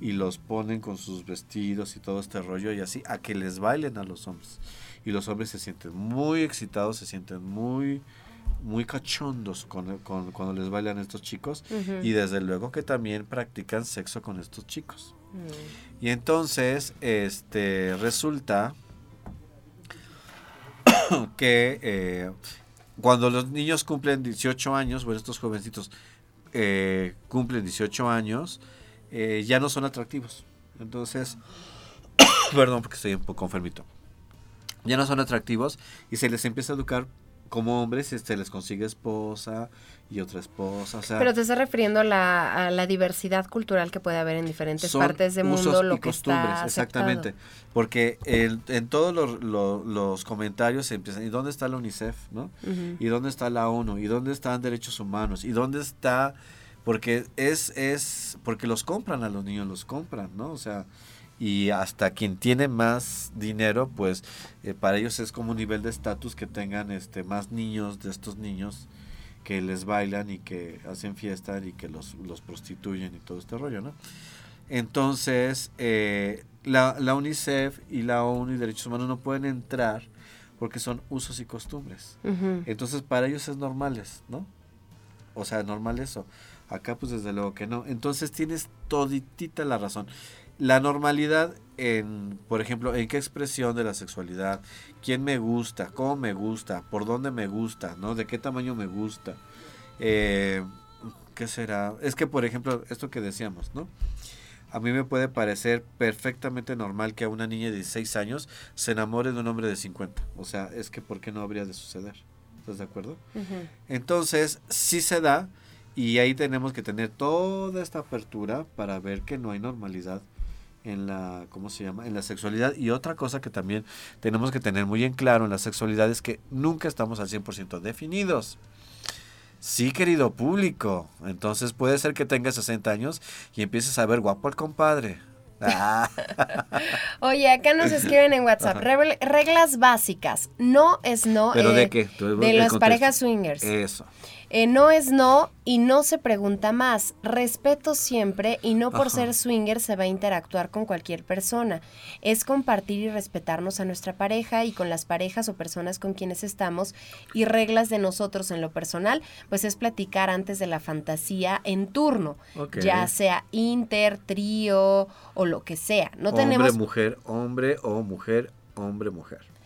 y los ponen con sus vestidos y todo este rollo y así a que les bailen a los hombres. Y los hombres se sienten muy excitados, se sienten muy muy cachondos con, con- cuando les bailan estos chicos Ujú. y desde luego que también practican sexo con estos chicos. Mm. Y entonces, este, resulta que eh, cuando los niños cumplen 18 años, bueno, estos jovencitos eh, cumplen 18 años, eh, ya no son atractivos. Entonces, perdón porque estoy un poco enfermito. Ya no son atractivos y se les empieza a educar como hombres, este, les consigue esposa y otra esposa. O sea, Pero te estás refiriendo a la, a la diversidad cultural que puede haber en diferentes partes del usos mundo, y lo que costumbres, está exactamente. Porque el- en todos los, lo- los comentarios se empiezan, ¿y dónde está la UNICEF? ¿no? ¿Y dónde está la ONU? ¿Y dónde están derechos humanos? ¿Y dónde está? Porque es, es, porque los compran a los niños, los compran, ¿no? O sea, y hasta quien tiene más dinero, pues eh, para ellos es como un nivel de estatus que tengan este más niños de estos niños que les bailan y que hacen fiesta y que los, los prostituyen y todo este rollo, ¿no? Entonces, eh, la, la, UNICEF y la ONU y Derechos Humanos no pueden entrar porque son usos y costumbres. Entonces, para ellos es normales, ¿no? O sea, normal eso. Acá, pues desde luego que no. Entonces, tienes toditita la razón. La normalidad en, por ejemplo, en qué expresión de la sexualidad, quién me gusta, cómo me gusta, por dónde me gusta, ¿no? De qué tamaño me gusta. Eh, ¿Qué será? Es que, por ejemplo, esto que decíamos, ¿no? A mí me puede parecer perfectamente normal que a una niña de 16 años se enamore de un hombre de 50. O sea, es que ¿por qué no habría de suceder? ¿Estás de acuerdo? Entonces, sí se da y ahí tenemos que tener toda esta apertura para ver que no hay normalidad en la, ¿cómo se llama? En la sexualidad. Y otra cosa que también tenemos que tener muy en claro en la sexualidad es que nunca estamos al 100% definidos. Sí, querido público. Entonces puede ser que tengas 60 años y empieces a ver guapo al compadre. Ah. Oye, acá nos escriben en WhatsApp. reglas básicas. No es no. ¿Pero de eh, qué? De las parejas swingers. Eso. Eh, no es no y no se pregunta más. Respeto siempre y no por ser swinger se va a interactuar con cualquier persona. Es compartir y respetarnos a nuestra pareja y con las parejas o personas con quienes estamos. Y reglas de nosotros en lo personal, pues es platicar antes de la fantasía en turno. Ya sea inter, trío o lo que sea. No hombre, tenemos... mujer, hombre o mujer, hombre, mujer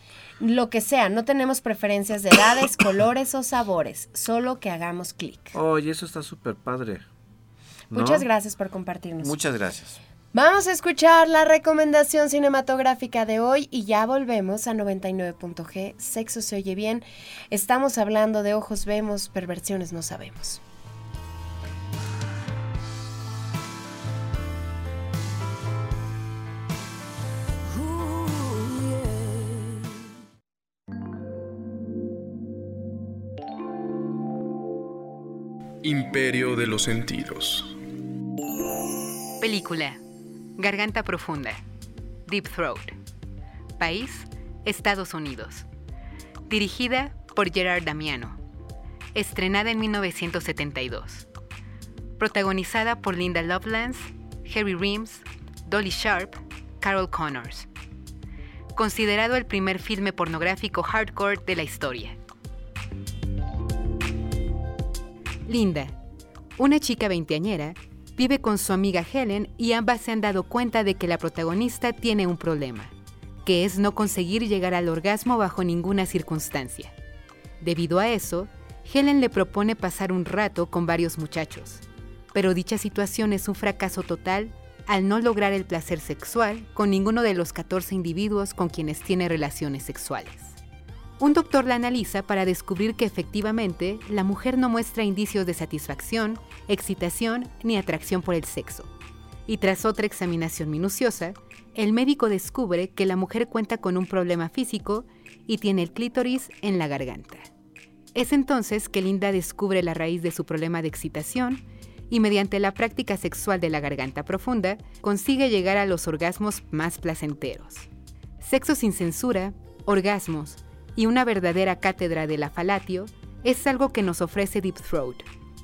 lo que sea, no tenemos preferencias de edades, colores o sabores, solo que hagamos clic. Oye, eso está súper padre. Muchas gracias por compartirnos. Muchas gracias. Vamos a escuchar la recomendación cinematográfica de hoy y ya volvemos a 99.g. Sexo se oye bien. Estamos hablando de ojos vemos, perversiones no sabemos. Imperio de los Sentidos. Película. Garganta Profunda. Deep Throat. País. Estados Unidos. Dirigida por Gerard Damiano. Estrenada en 1972. Protagonizada por Linda Lovelace, Harry Reams, Dolly Sharp, Carol Connors. Considerado el primer filme pornográfico hardcore de la historia. Linda, una chica veinteañera, vive con su amiga Helen y ambas se han dado cuenta de que la protagonista tiene un problema, que es no conseguir llegar al orgasmo bajo ninguna circunstancia. Debido a eso, Helen le propone pasar un rato con varios muchachos, pero dicha situación es un fracaso total al no lograr el placer sexual con ninguno de los 14 individuos con quienes tiene relaciones sexuales. Un doctor la analiza para descubrir que efectivamente la mujer no muestra indicios de satisfacción, excitación ni atracción por el sexo. Y tras otra examinación minuciosa, el médico descubre que la mujer cuenta con un problema físico y tiene el clítoris en la garganta. Es entonces que Linda descubre la raíz de su problema de excitación y mediante la práctica sexual de la garganta profunda consigue llegar a los orgasmos más placenteros. Sexo sin censura, orgasmos, y una verdadera cátedra de la falatio es algo que nos ofrece Deep Throat,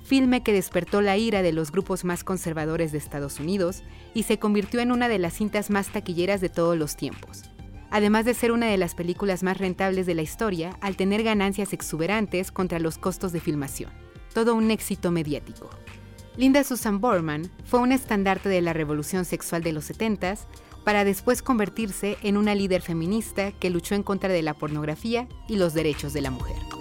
filme que despertó la ira de los grupos más conservadores de Estados Unidos y se convirtió en una de las cintas más taquilleras de todos los tiempos. Además de ser una de las películas más rentables de la historia al tener ganancias exuberantes contra los costos de filmación. Todo un éxito mediático. Linda Susan Borman fue un estandarte de la revolución sexual de los 70s, para después convertirse en una líder feminista que luchó en contra de la pornografía y los derechos de la mujer.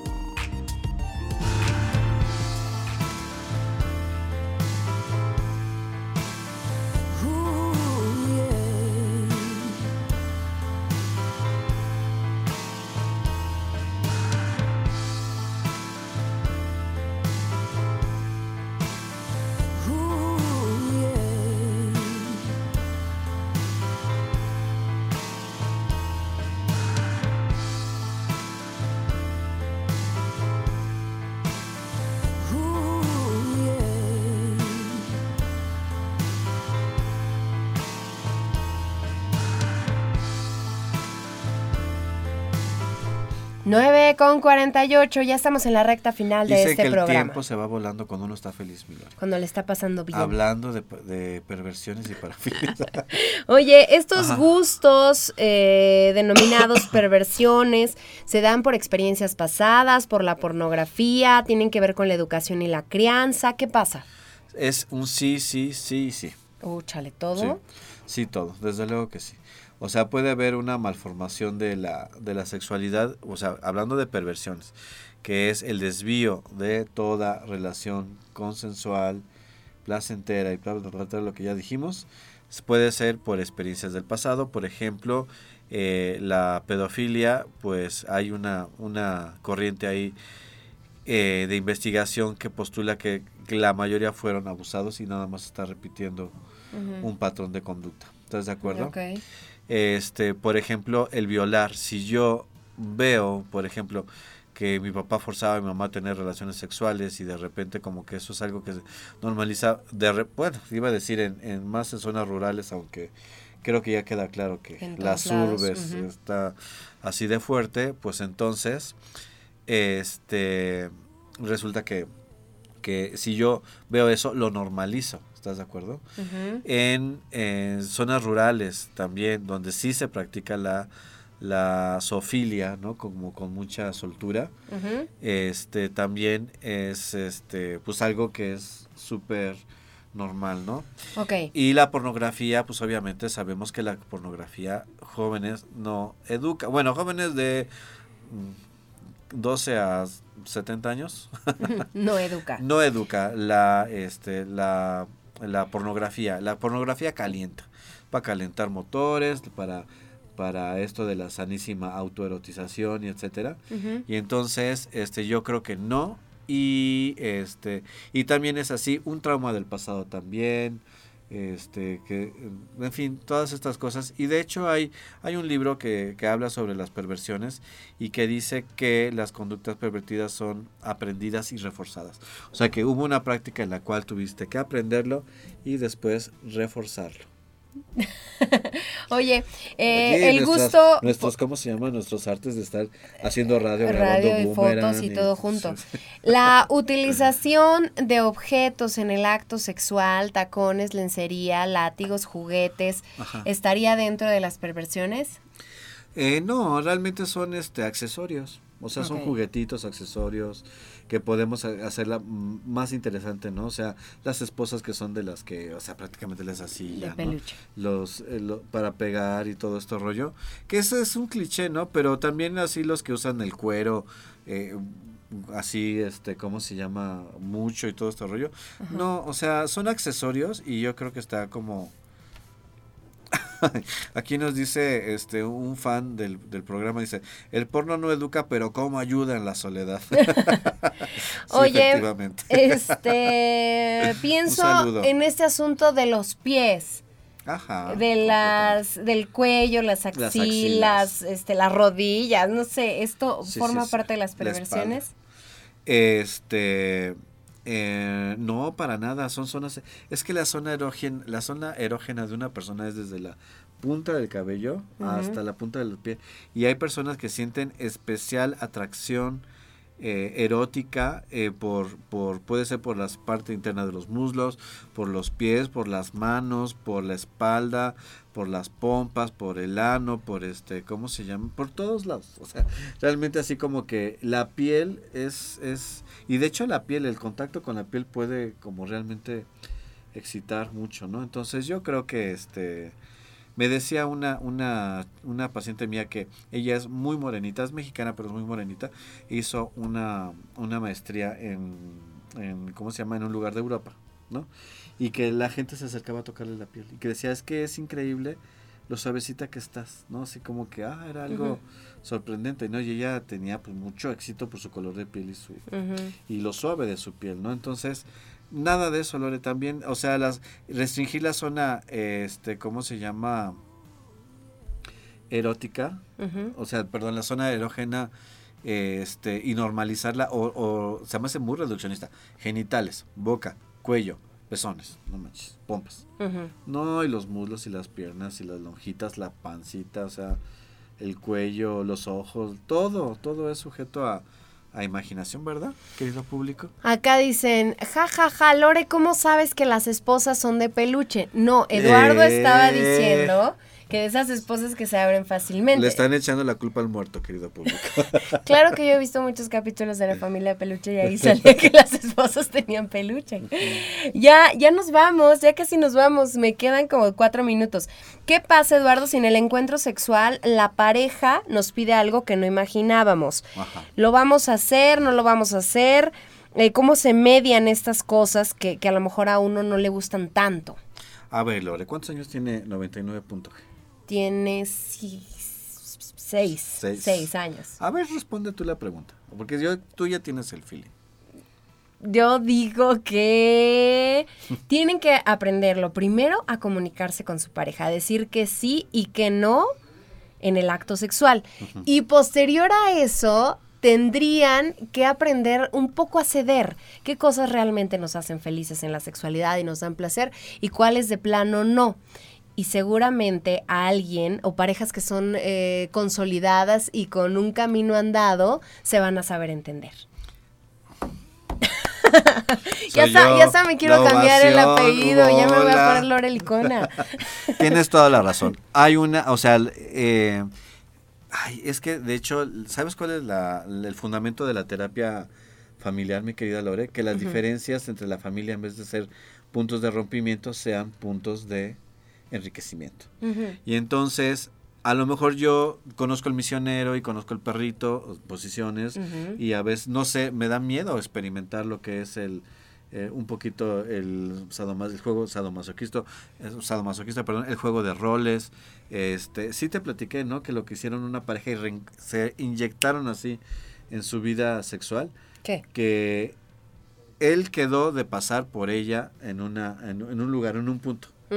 9 con 48, ya estamos en la recta final de Dicen este que el programa. tiempo se va volando cuando uno está feliz, mi Lore. Cuando le está pasando bien. Hablando de, de perversiones y parafilias. Oye, estos Ajá. gustos eh, denominados perversiones se dan por experiencias pasadas, por la pornografía, tienen que ver con la educación y la crianza. ¿Qué pasa? es un sí, sí, sí, sí. Uh, chale, todo. Sí, sí, todo, desde luego que sí. O sea, puede haber una malformación de la, de la sexualidad, o sea, hablando de perversiones, que es el desvío de toda relación consensual, placentera y bla, bla, bla, bla, lo que ya dijimos. Puede ser por experiencias del pasado, por ejemplo, eh, la pedofilia, pues hay una, una corriente ahí eh, de investigación que postula que, la mayoría fueron abusados y nada más está repitiendo un patrón de conducta. ¿Estás de acuerdo? Este, por ejemplo, el violar. Si yo veo, por ejemplo, que mi papá forzaba a mi mamá a tener relaciones sexuales y de repente como que eso es algo que se normaliza, de re- bueno, iba a decir en, en más en zonas rurales, aunque creo que ya queda claro que En las lados, urbes está así de fuerte, pues entonces, este, resulta que, que si yo veo eso, lo normalizo, ¿estás de acuerdo? En, en zonas rurales también, donde sí se practica la, la zoofilia, ¿no? Como con mucha soltura, este, también es, este, pues algo que es súper normal, ¿no? Ok. Y la pornografía, pues obviamente sabemos que la pornografía jóvenes no educa, bueno, jóvenes de mm, 12 a 70 años, No educa. no educa la este la, la pornografía. La pornografía calienta para calentar motores para para esto de la sanísima autoerotización y etcétera. Y entonces este yo creo que no. Y este y también es así un trauma del pasado también este que en fin todas estas cosas. Y de hecho hay hay un libro que, que habla sobre las perversiones y que dice que las conductas pervertidas son aprendidas y reforzadas. O sea que hubo una práctica en la cual tuviste que aprenderlo y después reforzarlo Oye, eh, Oye, el nuestras- gusto... nuestros cómo se llaman nuestros artes de estar haciendo radio, radio grabando y fotos y todo junto. La utilización de objetos en el acto sexual, tacones, lencería, látigos, juguetes, Ajá. ¿estaría dentro de las perversiones? Eh, no, realmente son este accesorios. O sea, son juguetitos, accesorios que podemos ha- hacerla más interesante, ¿no? O sea, las esposas que son de las que, o sea, prácticamente les así ya, ¿no? peluche. Los eh, lo- para pegar y todo este rollo, que ese es un cliché, ¿no? Pero también así los que usan el cuero eh, así este, ¿cómo se llama? mucho y todo este rollo. No, o sea, son accesorios y yo creo que está como Aquí nos dice este un fan del, del programa, dice, el porno no educa, pero cómo ayuda en la soledad. Sí, Oye, efectivamente. este, pienso en este asunto de los pies, Ajá. de las, del cuello, las axilas, axilas. este, las rodillas, no sé, esto Sí, forma sí, parte de las La perversiones. Este eh, no para nada, son zonas es que la zona erógena, la zona erógena de una persona es desde la punta del cabello hasta la punta del pie y hay personas que sienten especial atracción eh, erótica eh, por, por puede ser por las partes internas de los muslos, por los pies, por las manos, por la espalda, por las pompas, por el ano, por este, ¿cómo se llama? Por todos lados. O sea, realmente así como que la piel es, es, y de hecho la piel, el contacto con la piel puede como realmente excitar mucho, ¿no? Entonces yo creo que este, me decía una, una, una paciente mía que ella es muy morenita, es mexicana, pero es muy morenita, hizo una, una maestría en, en, ¿cómo se llama? En un lugar de Europa, ¿no? Y que la gente se acercaba a tocarle la piel y que decía, es que es increíble lo suavecita que estás, ¿no? Así como que, ah, era algo sorprendente, ¿no? Y ella tenía pues mucho éxito por su color de piel y su, y lo suave de su piel, ¿no? Entonces, nada de eso, Lore, también, o sea, las restringir la zona, este, ¿cómo se llama? Erótica, o sea, perdón, la zona erógena, este, y normalizarla, o, o se me hace muy reduccionista, genitales, boca, cuello, pezones, no manches, pompas. No, y los muslos y las piernas y las lonjitas, la pancita, o sea, el cuello, los ojos, todo, todo es sujeto a, a imaginación, ¿verdad, querido público? Acá dicen, ja, ja, ja, Lore, ¿cómo sabes que las esposas son de peluche? No, Eduardo Eh. estaba diciendo que de esas esposas que se abren fácilmente. Le están echando la culpa al muerto, querido público. Claro que yo he visto muchos capítulos de la familia peluche y ahí salía que las esposas tenían peluche. Ya, ya nos vamos, ya casi nos vamos, me quedan como cuatro minutos. ¿Qué pasa, Eduardo, si en el encuentro sexual la pareja nos pide algo que no imaginábamos? Ajá. ¿Lo vamos a hacer? ¿No lo vamos a hacer? Eh, ¿Cómo se median estas cosas que, que a lo mejor a uno no le gustan tanto? A ver, Lore, ¿cuántos años tiene 99 punto G? Tiene Seis. seis años. A ver, responde tú la pregunta, porque yo, tú ya tienes el feeling. Yo digo que tienen que aprenderlo primero a comunicarse con su pareja, a decir que sí y que no en el acto sexual. Y posterior a eso, tendrían que aprender un poco a ceder qué cosas realmente nos hacen felices en la sexualidad y nos dan placer y cuáles de plano no. Y seguramente a alguien o parejas que son eh, consolidadas y con un camino andado se van a saber entender. ya, está, ya está, me quiero cambiar el apellido, ya me voy a poner Lorelicona. Tienes toda la razón. Hay una, o sea, eh, ay, es que de hecho, ¿sabes cuál es la, el fundamento de la terapia familiar, mi querida Lore? Que las diferencias entre la familia, en vez de ser puntos de rompimiento, sean puntos de enriquecimiento. Y entonces, a lo mejor yo conozco el misionero y conozco el perrito, posiciones, y a veces, no sé, me da miedo experimentar lo que es el eh, un poquito el, sadomas- el juego sadomasoquista, eh, sadomasoquista, perdón, el juego de roles. Este, sí te platiqué, ¿no? Que lo que hicieron una pareja y se inyectaron así en su vida sexual, ¿Qué? que él quedó de pasar por ella en una en, en un lugar, en un punto, ¿no?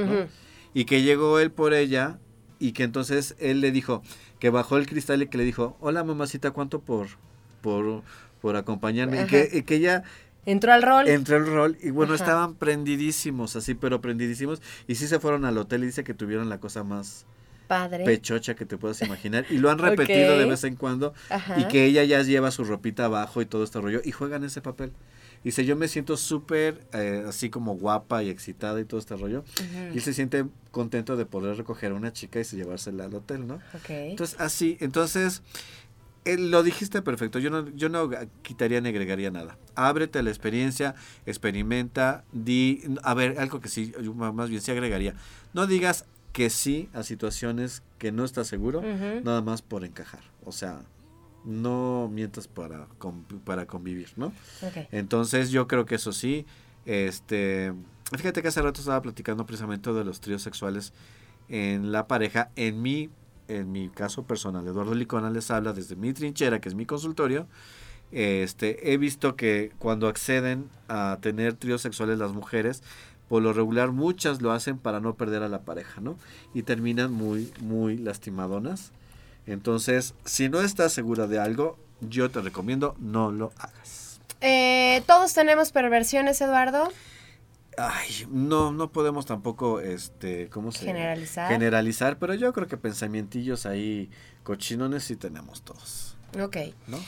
Y que llegó él por ella y que entonces él le dijo que bajó el cristal y que le dijo hola mamacita cuánto por por por acompañarme y que, y que ella Entró al rol. entró el rol y bueno Ajá. estaban prendidísimos así pero prendidísimos y sí se fueron al hotel y dice que tuvieron la cosa más Padre. pechocha que te puedas imaginar y lo han repetido de vez en cuando Ajá. y que ella ya lleva su ropita abajo y todo este rollo y juegan ese papel. Dice, yo me siento súper eh, así como guapa y excitada y todo este rollo. Y él se siente contento de poder recoger a una chica y se llevársela al hotel, ¿no? Ok. Entonces, así, entonces, eh, lo dijiste perfecto. Yo no, yo no quitaría ni agregaría nada. Ábrete a la experiencia, experimenta, di, a ver, algo que sí, yo más bien sí agregaría. No digas que sí a situaciones que no estás seguro, nada más por encajar. O sea, no mientas para, para convivir, ¿no? Entonces yo creo que eso sí, este, fíjate que hace rato estaba platicando precisamente de los tríos sexuales en la pareja, en mi, en mi caso personal, Eduardo Licona les habla desde mi trinchera, que es mi consultorio, este, he visto que cuando acceden a tener tríos sexuales las mujeres, por lo regular muchas lo hacen para no perder a la pareja, ¿no? Y terminan muy, muy lastimadonas. Entonces, si no estás segura de algo, yo te recomiendo no lo hagas. Eh, Todos tenemos perversiones, Eduardo. Ay, no, no podemos tampoco, este, ¿cómo se Generalizar. Generalizar, pero yo creo que pensamientillos ahí cochinones sí tenemos todos, Ok. ¿no?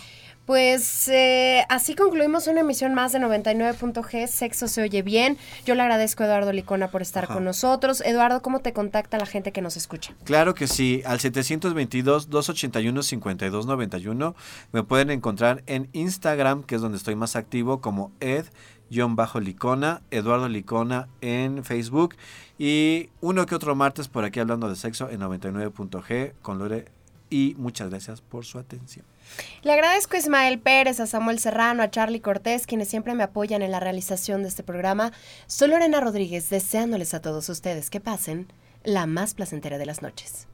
Pues eh, así concluimos una emisión más de 99.g. Sexo se oye bien. Yo le agradezco a Eduardo Licona por estar Ajá. con nosotros. Eduardo, ¿cómo te contacta la gente que nos escucha? Claro que sí, al 722-281-5291 me pueden encontrar en Instagram, que es donde estoy más activo, como ed-licona, Eduardo Licona en Facebook y uno que otro martes por aquí hablando de sexo en 99.g con Lore y muchas gracias por su atención. Le agradezco a Ismael Pérez, a Samuel Serrano, a Charlie Cortés, quienes siempre me apoyan en la realización de este programa. Soy Lorena Rodríguez, deseándoles a todos ustedes que pasen la más placentera de las noches.